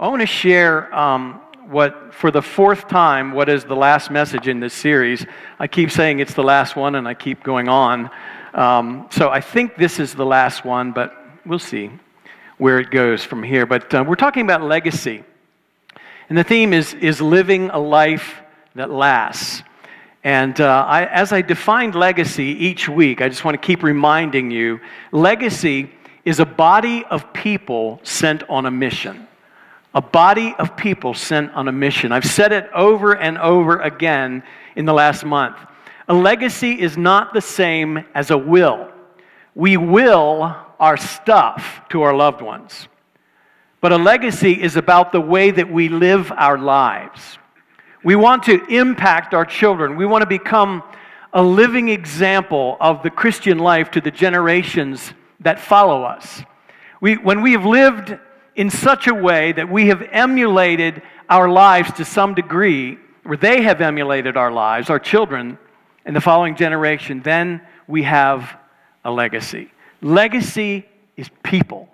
I want to share um, what, for the fourth time, what is the last message in this series. I keep saying it's the last one, and I keep going on. Um, so I think this is the last one, but we'll see where it goes from here. But uh, we're talking about legacy. And the theme is, is living a life that lasts. And uh, I, as I defined legacy each week, I just want to keep reminding you legacy is a body of people sent on a mission a body of people sent on a mission. I've said it over and over again in the last month. A legacy is not the same as a will. We will our stuff to our loved ones. But a legacy is about the way that we live our lives. We want to impact our children. We want to become a living example of the Christian life to the generations that follow us. We, when we have lived in such a way that we have emulated our lives to some degree, where they have emulated our lives, our children, and the following generation, then we have a legacy. Legacy is people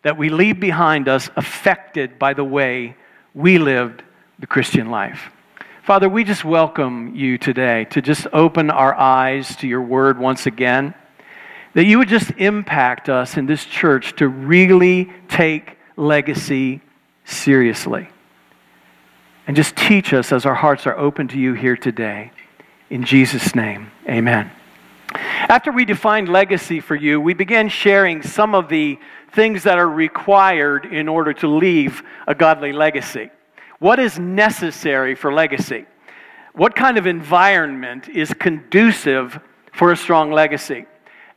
that we leave behind us affected by the way we lived the Christian life. Father, we just welcome you today to just open our eyes to your word once again. That you would just impact us in this church to really take legacy seriously. And just teach us as our hearts are open to you here today. In Jesus' name, amen. After we defined legacy for you, we began sharing some of the things that are required in order to leave a godly legacy. What is necessary for legacy? What kind of environment is conducive for a strong legacy?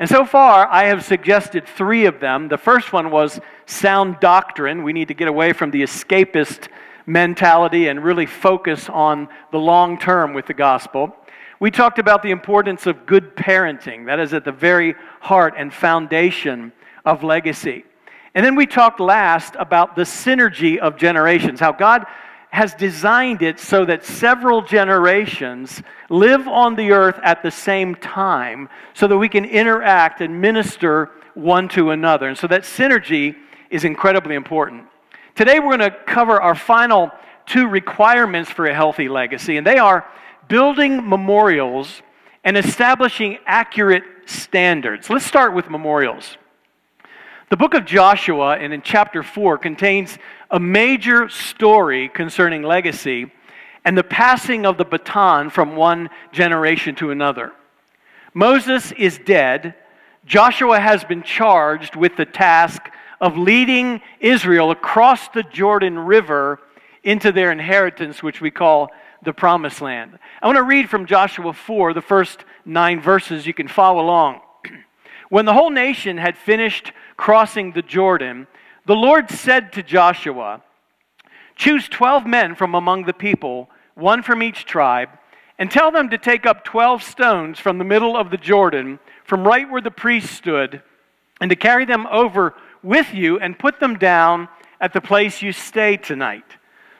And so far, I have suggested three of them. The first one was sound doctrine. We need to get away from the escapist mentality and really focus on the long term with the gospel. We talked about the importance of good parenting. That is at the very heart and foundation of legacy. And then we talked last about the synergy of generations, how God has designed it so that several generations live on the earth at the same time so that we can interact and minister one to another. And so that synergy is incredibly important. Today we're going to cover our final two requirements for a healthy legacy, and they are building memorials and establishing accurate standards. Let's start with memorials. The book of Joshua, and in chapter 4, contains a major story concerning legacy and the passing of the baton from one generation to another. Moses is dead. Joshua has been charged with the task of leading Israel across the Jordan River into their inheritance, which we call the promised land. I want to read from Joshua 4, the first nine verses. You can follow along. when the whole nation had finished crossing the Jordan, the Lord said to Joshua, Choose 12 men from among the people, one from each tribe, and tell them to take up 12 stones from the middle of the Jordan, from right where the priest stood, and to carry them over with you and put them down at the place you stay tonight.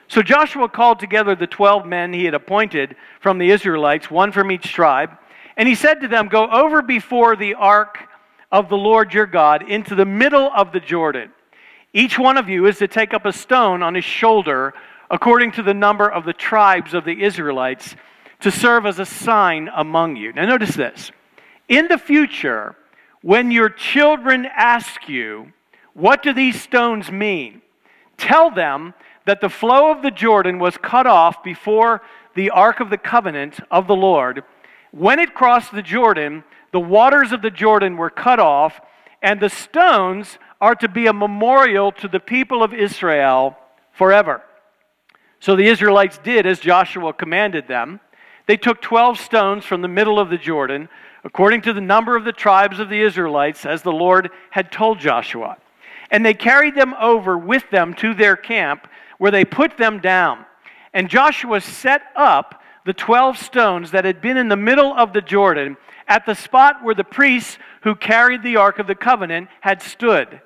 So Joshua called together the 12 men he had appointed from the Israelites, one from each tribe, and he said to them, Go over before the ark of the Lord your God into the middle of the Jordan. Each one of you is to take up a stone on his shoulder according to the number of the tribes of the Israelites to serve as a sign among you. Now, notice this. In the future, when your children ask you, What do these stones mean? Tell them that the flow of the Jordan was cut off before the Ark of the Covenant of the Lord. When it crossed the Jordan, the waters of the Jordan were cut off, and the stones are to be a memorial to the people of Israel forever. So the Israelites did as Joshua commanded them. They took 12 stones from the middle of the Jordan, according to the number of the tribes of the Israelites, as the Lord had told Joshua. And they carried them over with them to their camp, where they put them down. And Joshua set up the 12 stones that had been in the middle of the Jordan at the spot where the priests who carried the Ark of the Covenant had stood.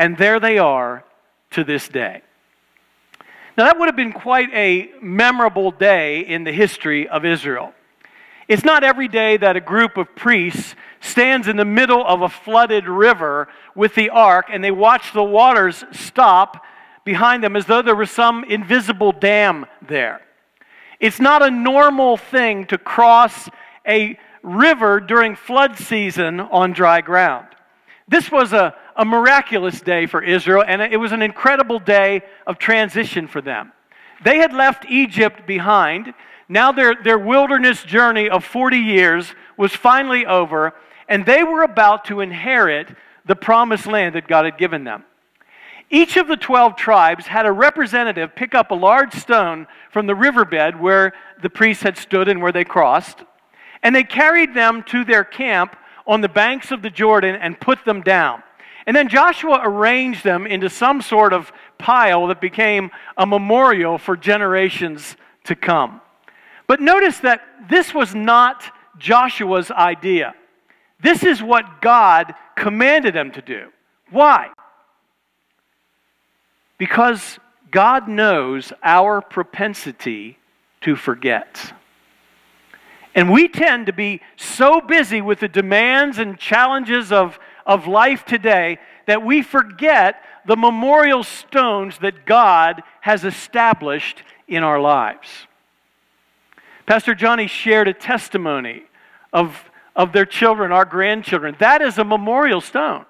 And there they are to this day. Now, that would have been quite a memorable day in the history of Israel. It's not every day that a group of priests stands in the middle of a flooded river with the ark and they watch the waters stop behind them as though there was some invisible dam there. It's not a normal thing to cross a river during flood season on dry ground. This was a, a miraculous day for Israel, and it was an incredible day of transition for them. They had left Egypt behind. Now their, their wilderness journey of 40 years was finally over, and they were about to inherit the promised land that God had given them. Each of the 12 tribes had a representative pick up a large stone from the riverbed where the priests had stood and where they crossed, and they carried them to their camp on the banks of the Jordan and put them down. And then Joshua arranged them into some sort of pile that became a memorial for generations to come. But notice that this was not Joshua's idea. This is what God commanded them to do. Why? Because God knows our propensity to forget. And we tend to be so busy with the demands and challenges of, of life today that we forget the memorial stones that God has established in our lives. Pastor Johnny shared a testimony of, of their children, our grandchildren. That is a memorial stone.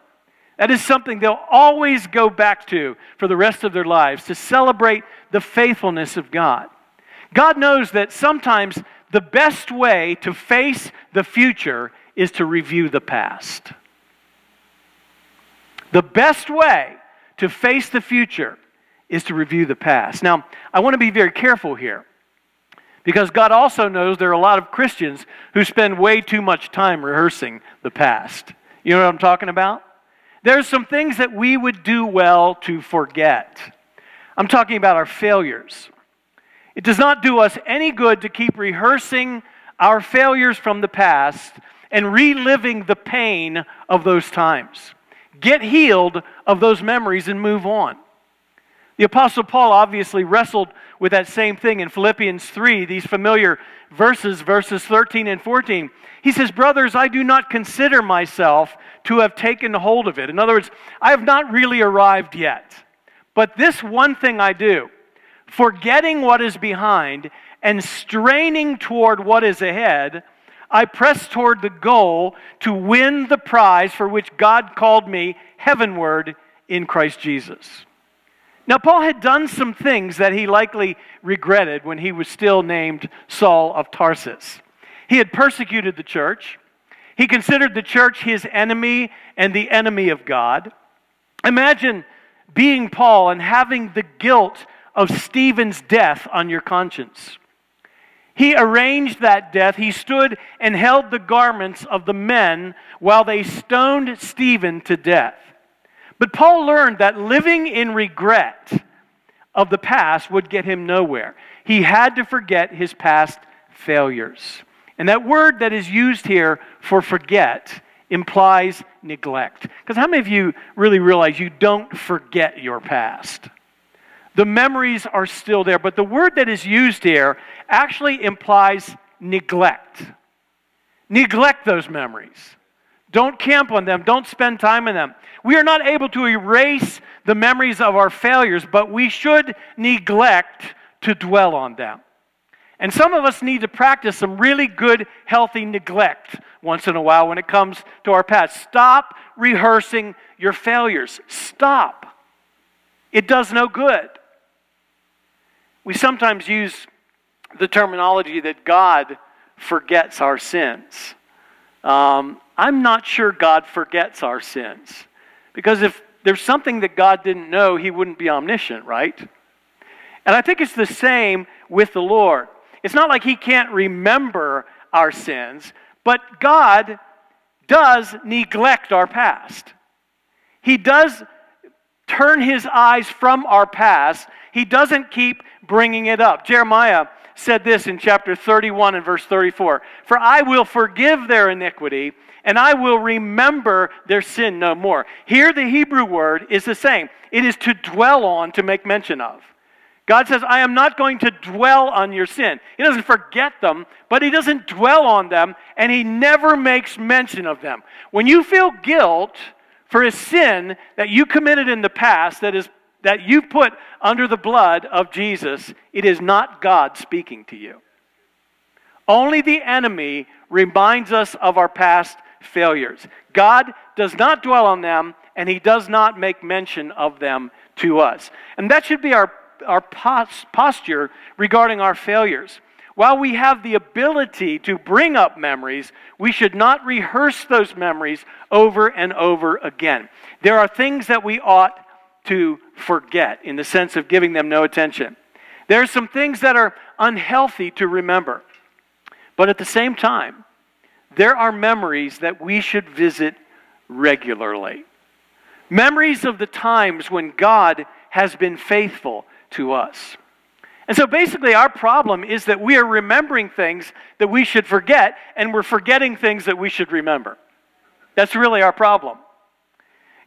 That is something they'll always go back to for the rest of their lives to celebrate the faithfulness of God. God knows that sometimes the best way to face the future is to review the past. The best way to face the future is to review the past. Now, I want to be very careful here because God also knows there are a lot of Christians who spend way too much time rehearsing the past. You know what I'm talking about? There's some things that we would do well to forget. I'm talking about our failures. It does not do us any good to keep rehearsing our failures from the past and reliving the pain of those times. Get healed of those memories and move on. The Apostle Paul obviously wrestled with that same thing in Philippians 3, these familiar verses, verses 13 and 14. He says, Brothers, I do not consider myself to have taken hold of it. In other words, I have not really arrived yet. But this one thing I do, forgetting what is behind and straining toward what is ahead, I press toward the goal to win the prize for which God called me heavenward in Christ Jesus. Now, Paul had done some things that he likely regretted when he was still named Saul of Tarsus. He had persecuted the church, he considered the church his enemy and the enemy of God. Imagine being Paul and having the guilt of Stephen's death on your conscience. He arranged that death. He stood and held the garments of the men while they stoned Stephen to death. But Paul learned that living in regret of the past would get him nowhere. He had to forget his past failures. And that word that is used here for forget implies neglect. Because how many of you really realize you don't forget your past? The memories are still there, but the word that is used here actually implies neglect. Neglect those memories. Don't camp on them. Don't spend time in them. We are not able to erase the memories of our failures, but we should neglect to dwell on them. And some of us need to practice some really good, healthy neglect once in a while when it comes to our past. Stop rehearsing your failures. Stop. It does no good. We sometimes use the terminology that God forgets our sins. Um, I'm not sure God forgets our sins. Because if there's something that God didn't know, he wouldn't be omniscient, right? And I think it's the same with the Lord. It's not like he can't remember our sins, but God does neglect our past. He does turn his eyes from our past. He doesn't keep bringing it up. Jeremiah said this in chapter 31 and verse 34 For I will forgive their iniquity, and I will remember their sin no more. Here, the Hebrew word is the same it is to dwell on, to make mention of. God says, I am not going to dwell on your sin. He doesn't forget them, but He doesn't dwell on them, and He never makes mention of them. When you feel guilt for a sin that you committed in the past that is that you put under the blood of Jesus, it is not God speaking to you. Only the enemy reminds us of our past failures. God does not dwell on them, and he does not make mention of them to us. And that should be our, our posture regarding our failures. While we have the ability to bring up memories, we should not rehearse those memories over and over again. There are things that we ought to forget in the sense of giving them no attention. There are some things that are unhealthy to remember. But at the same time, there are memories that we should visit regularly. Memories of the times when God has been faithful to us. And so basically, our problem is that we are remembering things that we should forget, and we're forgetting things that we should remember. That's really our problem.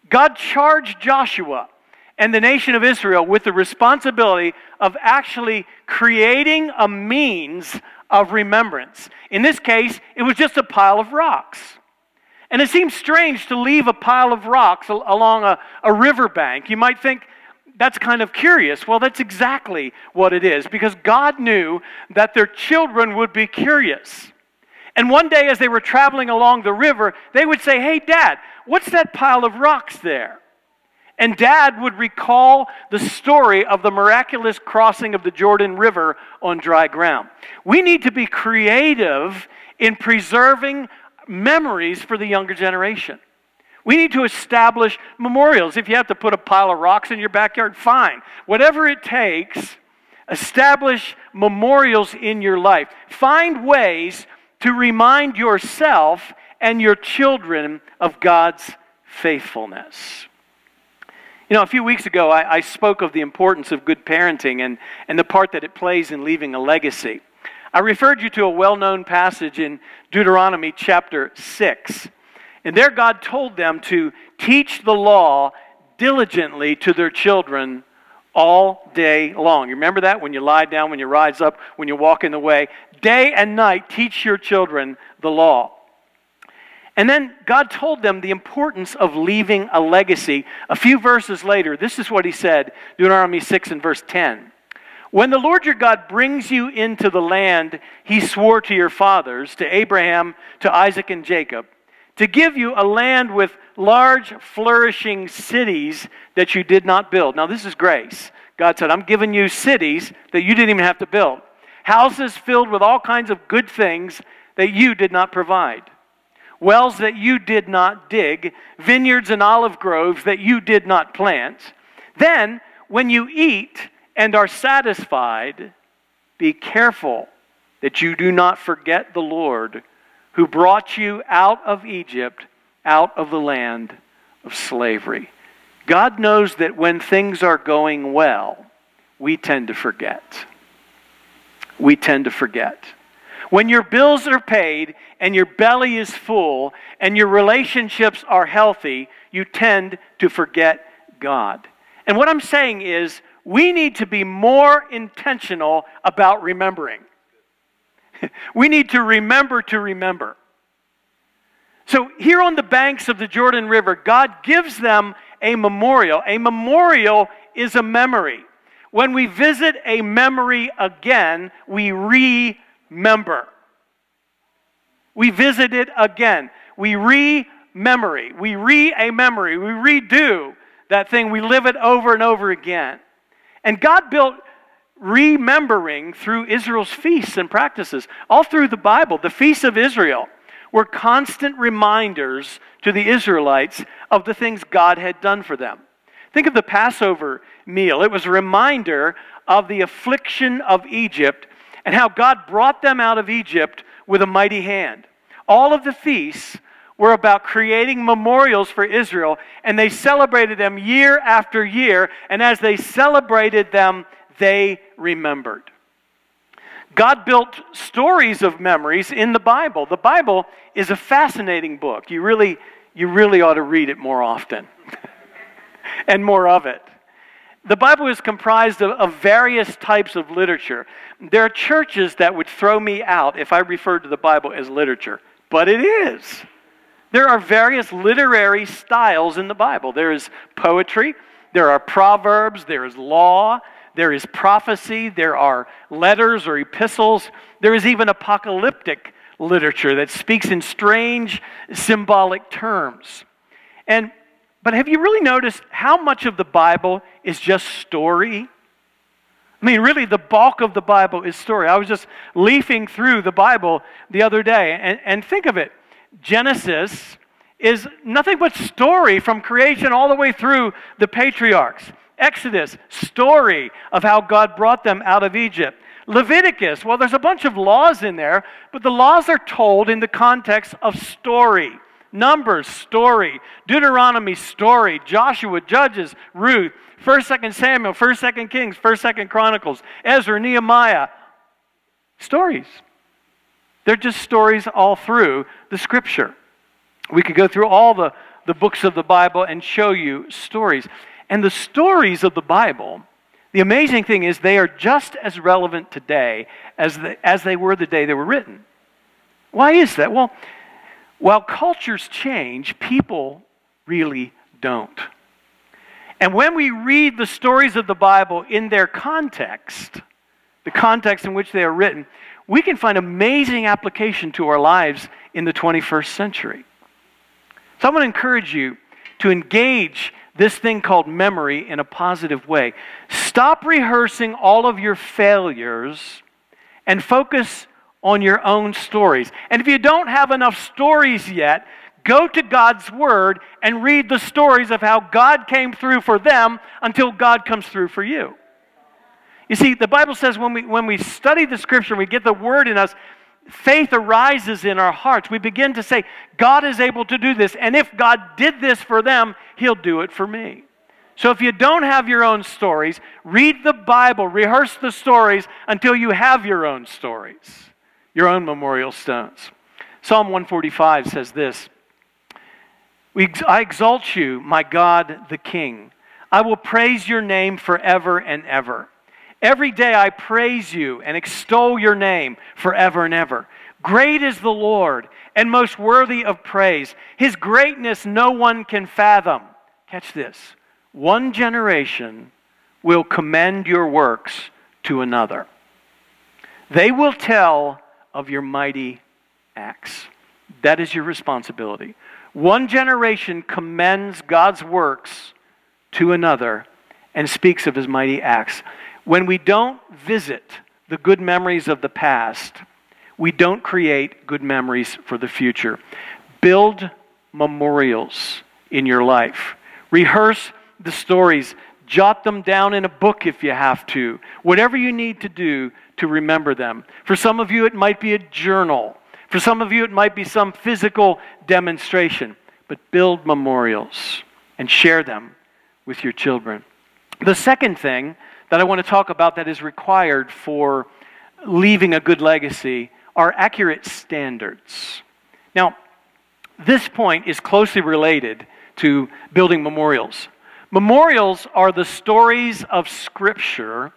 God charged Joshua and the nation of Israel with the responsibility of actually creating a means of remembrance. In this case, it was just a pile of rocks. And it seems strange to leave a pile of rocks along a, a riverbank. You might think, that's kind of curious. Well, that's exactly what it is because God knew that their children would be curious. And one day, as they were traveling along the river, they would say, Hey, Dad, what's that pile of rocks there? And dad would recall the story of the miraculous crossing of the Jordan River on dry ground. We need to be creative in preserving memories for the younger generation. We need to establish memorials. If you have to put a pile of rocks in your backyard, fine. Whatever it takes, establish memorials in your life. Find ways to remind yourself and your children of God's faithfulness. You know, a few weeks ago, I, I, spoke of the importance of good parenting and, and the part that it plays in leaving a legacy. I referred you to a well known passage in Deuteronomy chapter 6. And there, God told them to teach the law diligently to their children all day long. You remember that? When you lie down, when you rise up, when you walk in the way. Day and night, teach your children the law. And then God told them the importance of leaving a legacy. A few verses later, this is what he said Deuteronomy 6 and verse 10. When the Lord your God brings you into the land he swore to your fathers, to Abraham, to Isaac, and Jacob, to give you a land with large, flourishing cities that you did not build. Now, this is grace. God said, I'm giving you cities that you didn't even have to build, houses filled with all kinds of good things that you did not provide wells that you did not dig, vineyards and olive groves that you did not plant. Then, when you eat and are satisfied, be careful that you do not forget the Lord who brought you out of Egypt, out of the land of slavery. God knows that when things are going well, we tend to forget. We tend to forget. When your bills are paid and your belly is full and your relationships are healthy, you tend to forget God. And what I'm saying is, we need to be more intentional about remembering. we need to remember to remember. So, here on the banks of the Jordan River, God gives them a memorial. A memorial is a memory. When we visit a memory again, we re member. We visit it again. We re-memory. We re a memory. We redo that thing. We live it over and over again. And God built remembering through Israel's feasts and practices. All through the Bible, the feasts of Israel were constant reminders to the Israelites of the things God had done for them. Think of the Passover meal. It was a reminder of the affliction of Egypt and how God brought them out of Egypt with a mighty hand. All of the feasts were about creating memorials for Israel, and they celebrated them year after year, and as they celebrated them, they remembered. God built stories of memories in the Bible. The Bible is a fascinating book. You really, you really ought to read it more often and more of it. The Bible is comprised of, of, various types of literature. There are churches that would throw me out if I referred to the Bible as literature, but it is. There are various literary styles in the Bible. There is poetry, there are proverbs, there is law, there is prophecy, there are letters or epistles, there is even apocalyptic literature that speaks in strange symbolic terms. And but have you really noticed how much of the Bible is just story? I mean, really, the bulk of the Bible is story. I was just leafing through the Bible the other day, and, and think of it Genesis is nothing but story from creation all the way through the patriarchs. Exodus, story of how God brought them out of Egypt. Leviticus, well, there's a bunch of laws in there, but the laws are told in the context of story. Numbers, story. Deuteronomy, story. Joshua, Judges, Ruth. 1st, 2nd Samuel, 1st, 2nd Kings, 1st, 2nd Chronicles. Ezra, Nehemiah. Stories. They're just stories all through the scripture. We could go through all the, the books of the Bible and show you stories. And the stories of the Bible, the amazing thing is they are just as relevant today as, the, as they were the day they were written. Why is that? Well, while cultures change, people really don't. And when we read the stories of the Bible in their context, the context in which they are written, we can find amazing application to our lives in the 21st century. So I want to encourage you to engage this thing called memory in a positive way. Stop rehearsing all of your failures and focus on your own stories. And if you don't have enough stories yet, go to God's Word and read the stories of how God came through for them until God comes through for you. You see, the Bible says when we, when we study the Scripture, we get the Word in us, faith arises in our hearts. We begin to say, God is able to do this. And if God did this for them, He'll do it for me. So if you don't have your own stories, read the Bible, rehearse the stories until you have your own stories, your own memorial stones. Psalm 145 says this I exalt you, my God the King. I will praise your name forever and ever. Every day I praise you and extol your name forever and ever. Great is the Lord and most worthy of praise. His greatness no one can fathom. Catch this. One generation will commend your works to another. They will tell of your mighty acts. That is your responsibility. One generation commends God's works to another and speaks of his mighty acts. When we don't visit the good memories of the past, we don't create good memories for the future. Build memorials in your life. Rehearse the stories. Jot them down in a book if you have to. Whatever you need to do to remember them. For some of you, it might be a journal. For some of you, it might be some physical demonstration. But build memorials and share them with your children. The second thing that I want to talk about that is required for leaving a good legacy are accurate standards. Now, this point is closely related to building memorials. Memorials are the stories of Scripture,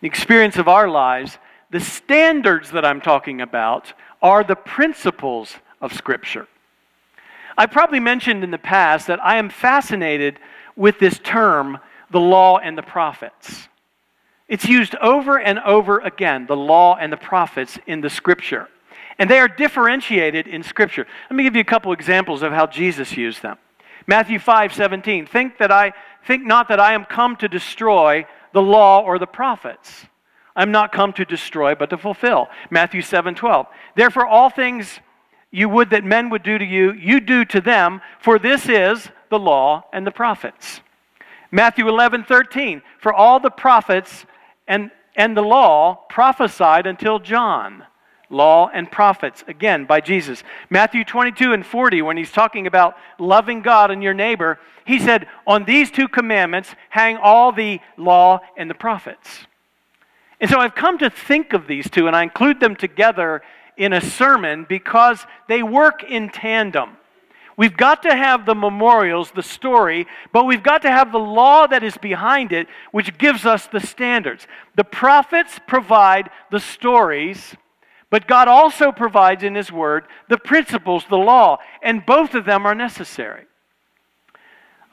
the experience of our lives. The standards that I'm talking about are the principles of Scripture. I probably mentioned in the past that I am fascinated with this term, the law and the prophets. It's used over and over again, the law and the prophets in the scripture. And they are differentiated in scripture. Let me give you a couple examples of how Jesus used them. Matthew 5 17. Think, that I, think not that I am come to destroy the law or the prophets. I'm not come to destroy, but to fulfill. Matthew 7 12. Therefore, all things you would that men would do to you, you do to them, for this is the law and the prophets. Matthew 11 13. For all the prophets and, and the law prophesied until John. Law and prophets, again, by Jesus. Matthew 22 and 40, when he's talking about loving God and your neighbor, he said, On these two commandments hang all the law and the prophets. And so I've come to think of these two, and I include them together in a sermon because they work in tandem. We've got to have the memorials, the story, but we've got to have the law that is behind it, which gives us the standards. The prophets provide the stories, but God also provides in His Word the principles, the law, and both of them are necessary.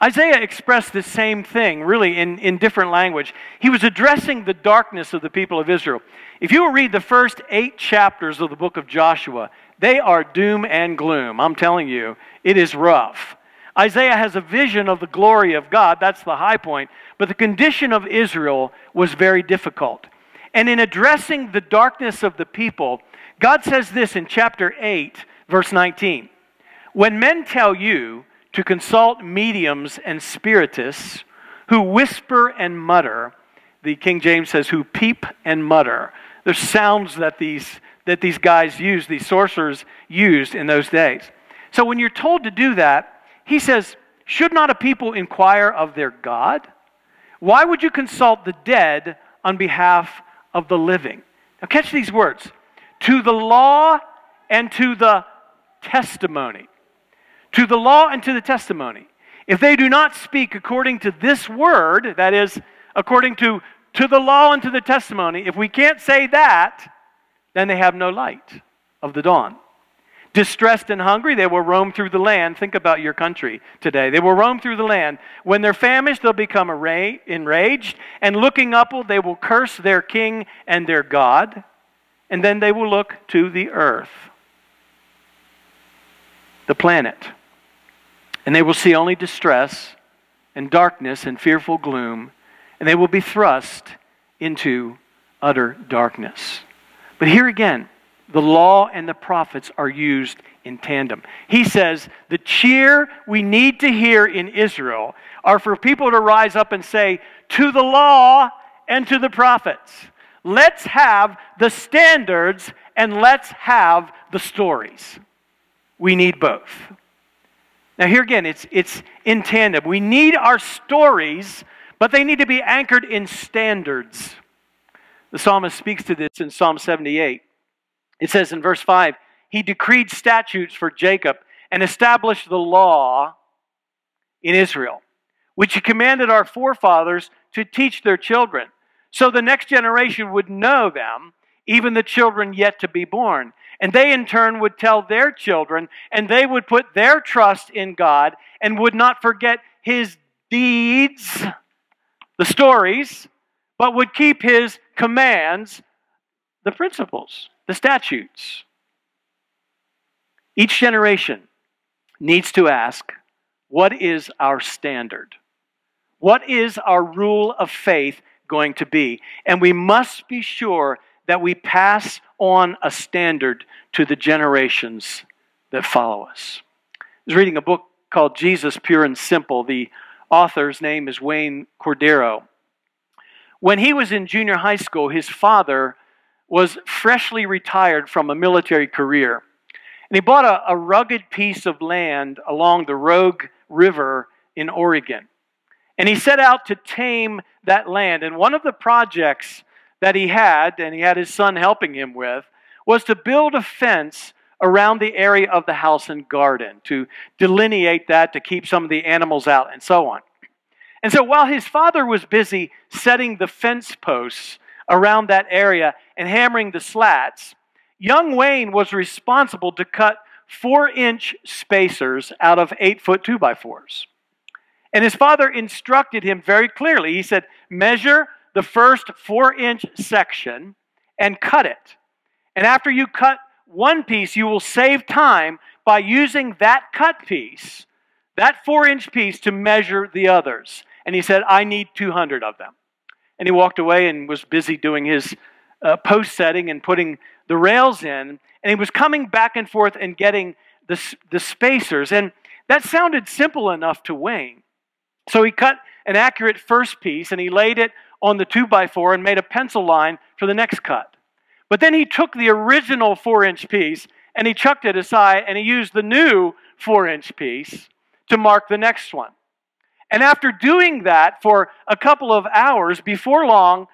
Isaiah expressed the same thing, really, in, in different language. He was addressing the darkness of the people of Israel. If you will read the first eight chapters of the book of Joshua, they are doom and gloom. I'm telling you, it is rough. Isaiah has a vision of the glory of God. That's the high point. But the condition of Israel was very difficult. And in addressing the darkness of the people, God says this in chapter 8, verse 19. When men tell you to consult mediums and spiritists who whisper and mutter, the King James says, who peep and mutter. There's sounds that these, that these guys used, these sorcerers used in those days. So when you're told to do that, he says, Should not a people inquire of their God? Why would you consult the dead on behalf of the living? Now, catch these words to the law and to the testimony. To the law and to the testimony. If they do not speak according to this word, that is, according to, to the law and to the testimony, if we can't say that, then they have no light of the dawn. Distressed and hungry, they will roam through the land. Think about your country today. They will roam through the land. When they're famished, they'll become enraged, and looking upward, they will curse their king and their God, and then they will look to the earth, the planet, and they will see only distress and darkness and fearful gloom, and they will be thrust into utter darkness. But here again, the law and the prophets are used in tandem. He says the cheer we need to hear in Israel are for people to rise up and say, To the law and to the prophets. Let's have the standards and let's have the stories. We need both. Now, here again, it's, it's in tandem. We need our stories, but they need to be anchored in standards. The psalmist speaks to this in Psalm 78. It says in verse 5 He decreed statutes for Jacob and established the law in Israel, which He commanded our forefathers to teach their children, so the next generation would know them, even the children yet to be born. And they in turn would tell their children, and they would put their trust in God and would not forget His deeds, the stories, but would keep His commands, the principles the statutes. Each generation needs to ask what is our standard? What is our rule of faith going to be? And we must be sure that we pass on a standard to the generations that follow us. I was reading a book called Jesus Pure and Simple. The author's name is Wayne Cordeiro. When he was in junior high school, his father was freshly retired from a military career. And he bought a, a rugged piece of land along the Rogue River in Oregon. And he set out to tame that land. And one of the projects that he had, and he had his son helping him with, was to build a fence around the area of the house and garden, to delineate that, to keep some of the animals out, and so on. And so while his father was busy setting the fence posts around that area and hammering the slats, young Wayne was responsible to cut four inch spacers out of eight foot two by fours. And his father instructed him very clearly. He said, Measure the first four inch section and cut it. And after you cut one piece, you will save time by using that cut piece, that four inch piece, to measure the others. And he said, I need 200 of them and he walked away and was busy doing his uh, post setting and putting the rails in. And he was coming back and forth and getting the, the spacers. And that sounded simple enough to Wayne. So he cut an accurate first piece and he laid it on the 2 by 4 and made a pencil line for the next cut. But then he took the original 4 inch piece and he chucked it aside and he used the new 4 inch piece to mark the next one. And after doing that for a couple of hours, before long,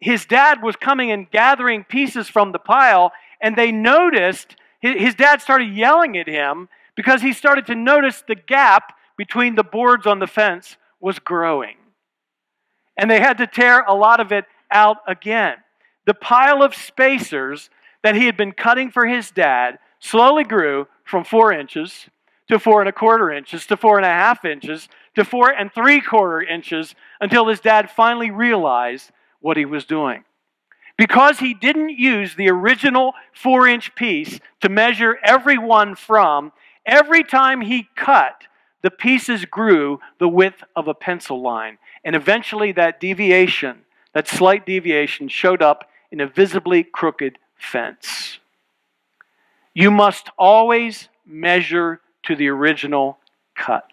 his dad was coming and gathering pieces from the pile, and they noticed, his dad started yelling at him because he started to notice the gap between the boards on the fence was growing. And they had to tear a lot of it out again. The pile of spacers that he had been cutting for his dad slowly grew from four inches to four and a quarter inches to four and a half inches to four and three quarter inches until his dad finally realized what he was doing. Because he didn't use the original four inch piece to measure every one from, every time he cut, the pieces grew the width of a pencil line. And eventually, that deviation, that slight deviation, showed up in a visibly crooked fence. You must always measure to the original cut.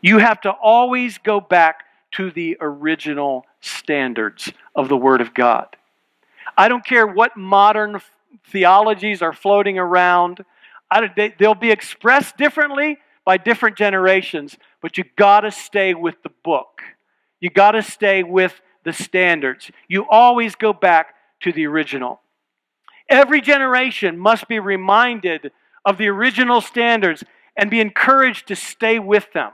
You have to always go back to the original standards of the Word of God. I don't care what modern theologies are floating around, they, they'll be expressed differently by different generations, but you got to stay with the book. You got to stay with the standards. You always go back to the original. Every generation must be reminded of the original standards and be encouraged to stay with them.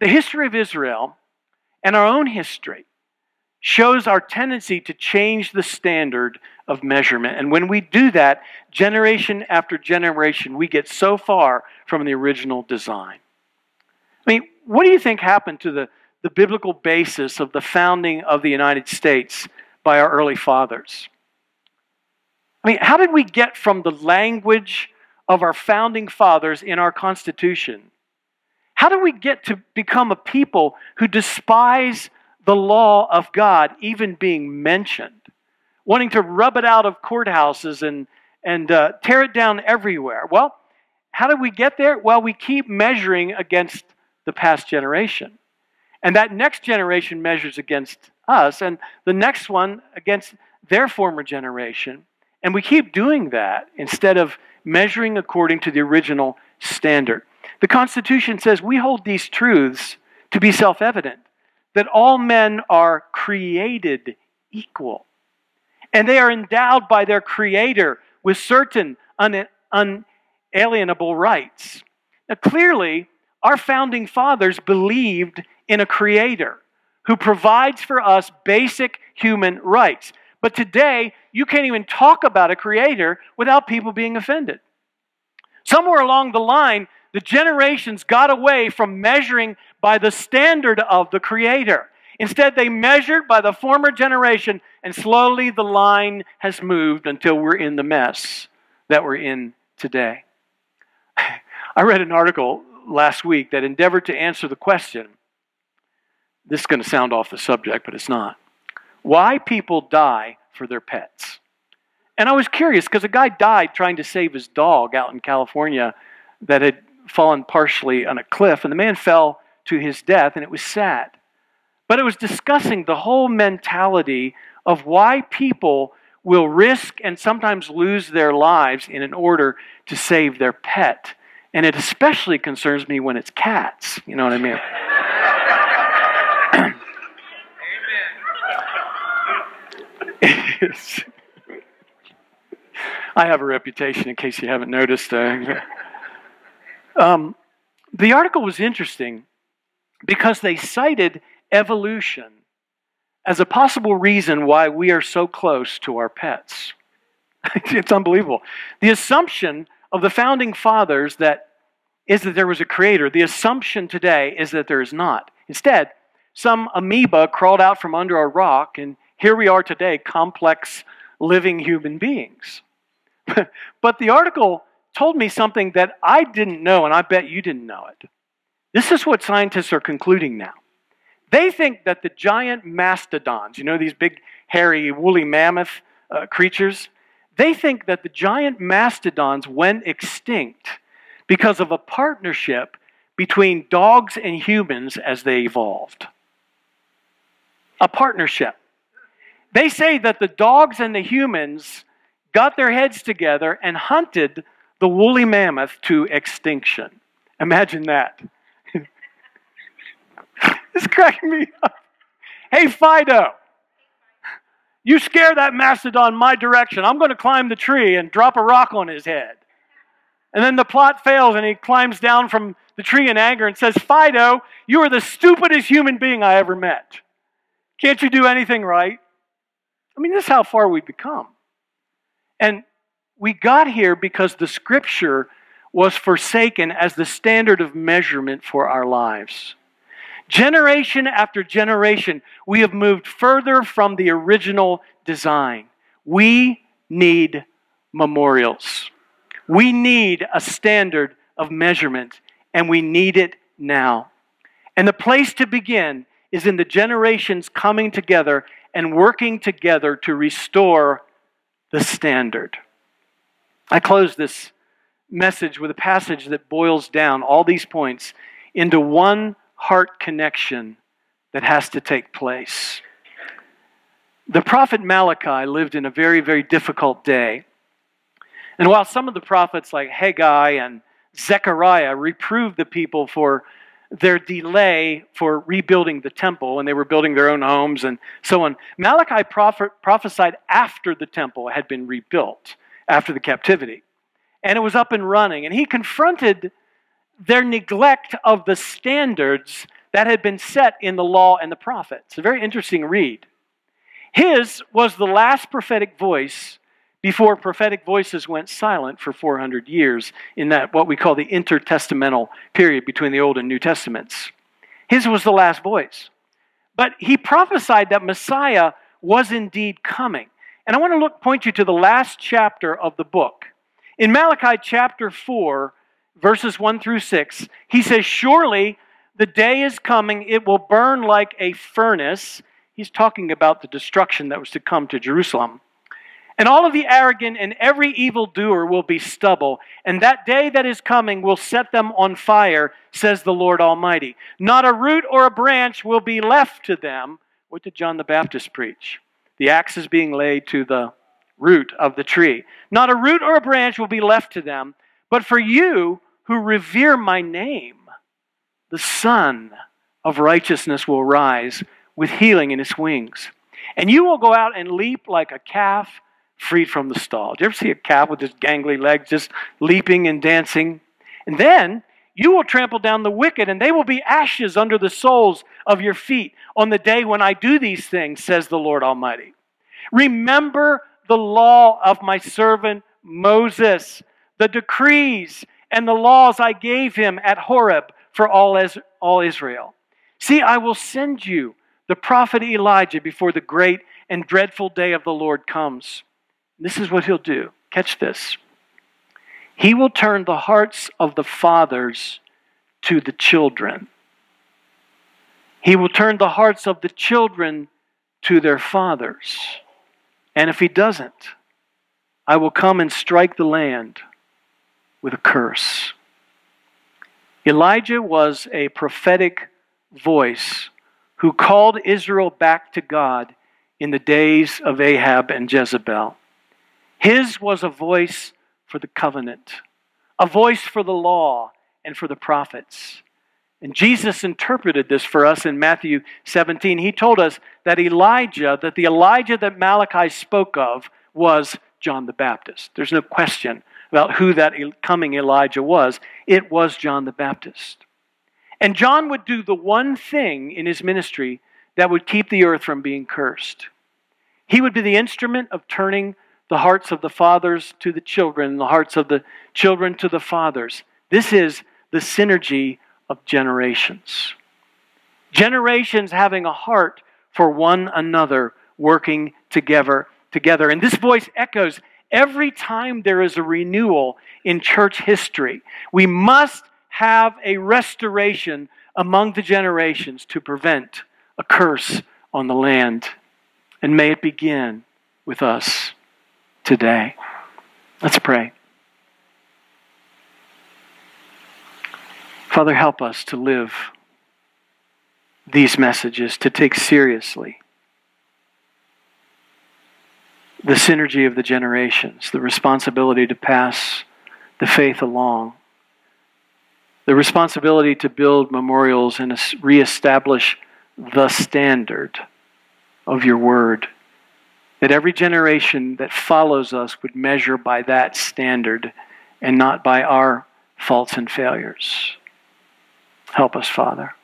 The history of Israel and our own history shows our tendency to change the standard of measurement. And when we do that, generation after generation, we get so far from the original design. I mean, what do you think happened to the, the biblical basis of the founding of the United States by our early fathers? I mean, how did we get from the language of our founding fathers in our Constitution? How do we get to become a people who despise the law of God even being mentioned? Wanting to rub it out of courthouses and, and uh, tear it down everywhere. Well, how did we get there? Well, we keep measuring against the past generation. And that next generation measures against us, and the next one against their former generation. And we keep doing that instead of measuring according to the original standard. The Constitution says we hold these truths to be self evident that all men are created equal, and they are endowed by their Creator with certain unalienable rights. Now, clearly, our founding fathers believed in a Creator who provides for us basic human rights. But today, you can't even talk about a creator without people being offended. Somewhere along the line, the generations got away from measuring by the standard of the creator. Instead, they measured by the former generation, and slowly the line has moved until we're in the mess that we're in today. I read an article last week that endeavored to answer the question. This is going to sound off the subject, but it's not why people die for their pets. And I was curious because a guy died trying to save his dog out in California that had fallen partially on a cliff, and the man fell to his death, and it was sad. But it was discussing the whole mentality of why people will risk and sometimes lose their lives in an order to save their pet. And it especially concerns me when it's cats. You know what I mean? I have a reputation, in case you haven't noticed. Uh, um, the article was interesting because they cited evolution as a possible reason why we are so close to our pets. it's unbelievable. The assumption of the founding fathers that is that there was a creator. The assumption today is that there is not. Instead, some amoeba crawled out from under a rock and here we are today, complex living human beings. but the article told me something that I didn't know, and I bet you didn't know it. This is what scientists are concluding now. They think that the giant mastodons, you know, these big, hairy, woolly mammoth uh, creatures, they think that the giant mastodons went extinct because of a partnership between dogs and humans as they evolved. A partnership. They say that the dogs and the humans got their heads together and hunted the woolly mammoth to extinction. Imagine that. It's cracking me up. Hey, Fido, you scare that mastodon my direction. I'm going to climb the tree and drop a rock on his head. And then the plot fails and he climbs down from the tree in anger and says, Fido, you are the stupidest human being I ever met. Can't you do anything right? I mean, this is how far we've become. And we got here because the scripture was forsaken as the standard of measurement for our lives. Generation after generation, we have moved further from the original design. We need memorials. We need a standard of measurement, and we need it now. And the place to begin is in the generations coming together and working together to restore the standard. I close this message with a passage that boils down all these points into one heart connection that has to take place. The prophet Malachi lived in a very, very difficult day. And while some of the prophets, like Haggai and Zechariah, reproved the people for their delay for rebuilding the temple when they were building their own homes and so on, Malachi prophet, prophesied after the temple had been rebuilt, after the captivity. And it was up and running. And he confronted their neglect of the standards that had been set in the law and the prophets. A very interesting read. His was the last prophetic voice before prophetic voices went silent for 400 years in that what we call the intertestamental period between the Old and New Testaments. His was the last voice. But he prophesied that Messiah was indeed coming. And I want to look point you to the last chapter of the book. In Malachi chapter 4, verses 1 through 6, he says, Surely the day is coming, it will burn like a furnace. He's talking about the destruction that was to come to Jerusalem. And all of the arrogant and every evildoer will be stubble, and that day that is coming will set them on fire, says the Lord Almighty. Not a root or a branch will be left to them. What did John the Baptist preach? The axe is being laid to the root of the tree. Not a root or a branch will be left to them, but for you who revere my name, the Sun of righteousness will rise with healing in its wings. And you will go out and leap like a calf freed from the stall. Do you ever see a calf with his gangly legs just leaping and dancing? And then you will trample down the wicked, and they will be ashes under the soles of your feet on the day when I do these things, says the Lord Almighty. Remember the law of my servant Moses, the decrees and the laws I gave him at Horeb for all, all Israel. See, I will send you the prophet Elijah before the great and dreadful day of the Lord comes. This is what he'll do. Catch this. He will turn the hearts of the fathers to the children. He will turn the hearts of the children to their fathers. And if he doesn't, I will come and strike the land with a curse. Elijah was a prophetic voice who called Israel back to God in the days of Ahab and Jezebel. His was a voice for the covenant, a voice for the law and for the prophets. And Jesus interpreted this for us in Matthew 17. He told us that Elijah, that the Elijah that Malachi spoke of, was John the Baptist. There's no question about who that coming Elijah was. It was John the Baptist. And John would do the one thing in his ministry that would keep the earth from being cursed. He would be the instrument of turning the hearts of the fathers to the children, the hearts of the children to the fathers. This is the synergy of generations. Generations having a heart for one another, working together. Together, and this voice echoes every time there is a renewal in church history. We must have a restoration among the generations to prevent a curse on the land. And may it begin with us today. Let's pray. Father, help us to live these messages, to take seriously the synergy of the generations, the responsibility to pass the faith along, the responsibility to build memorials and reestablish the standard of your word that every generation that follows us would measure by that standard and not by our faults and failures. Help us, Father.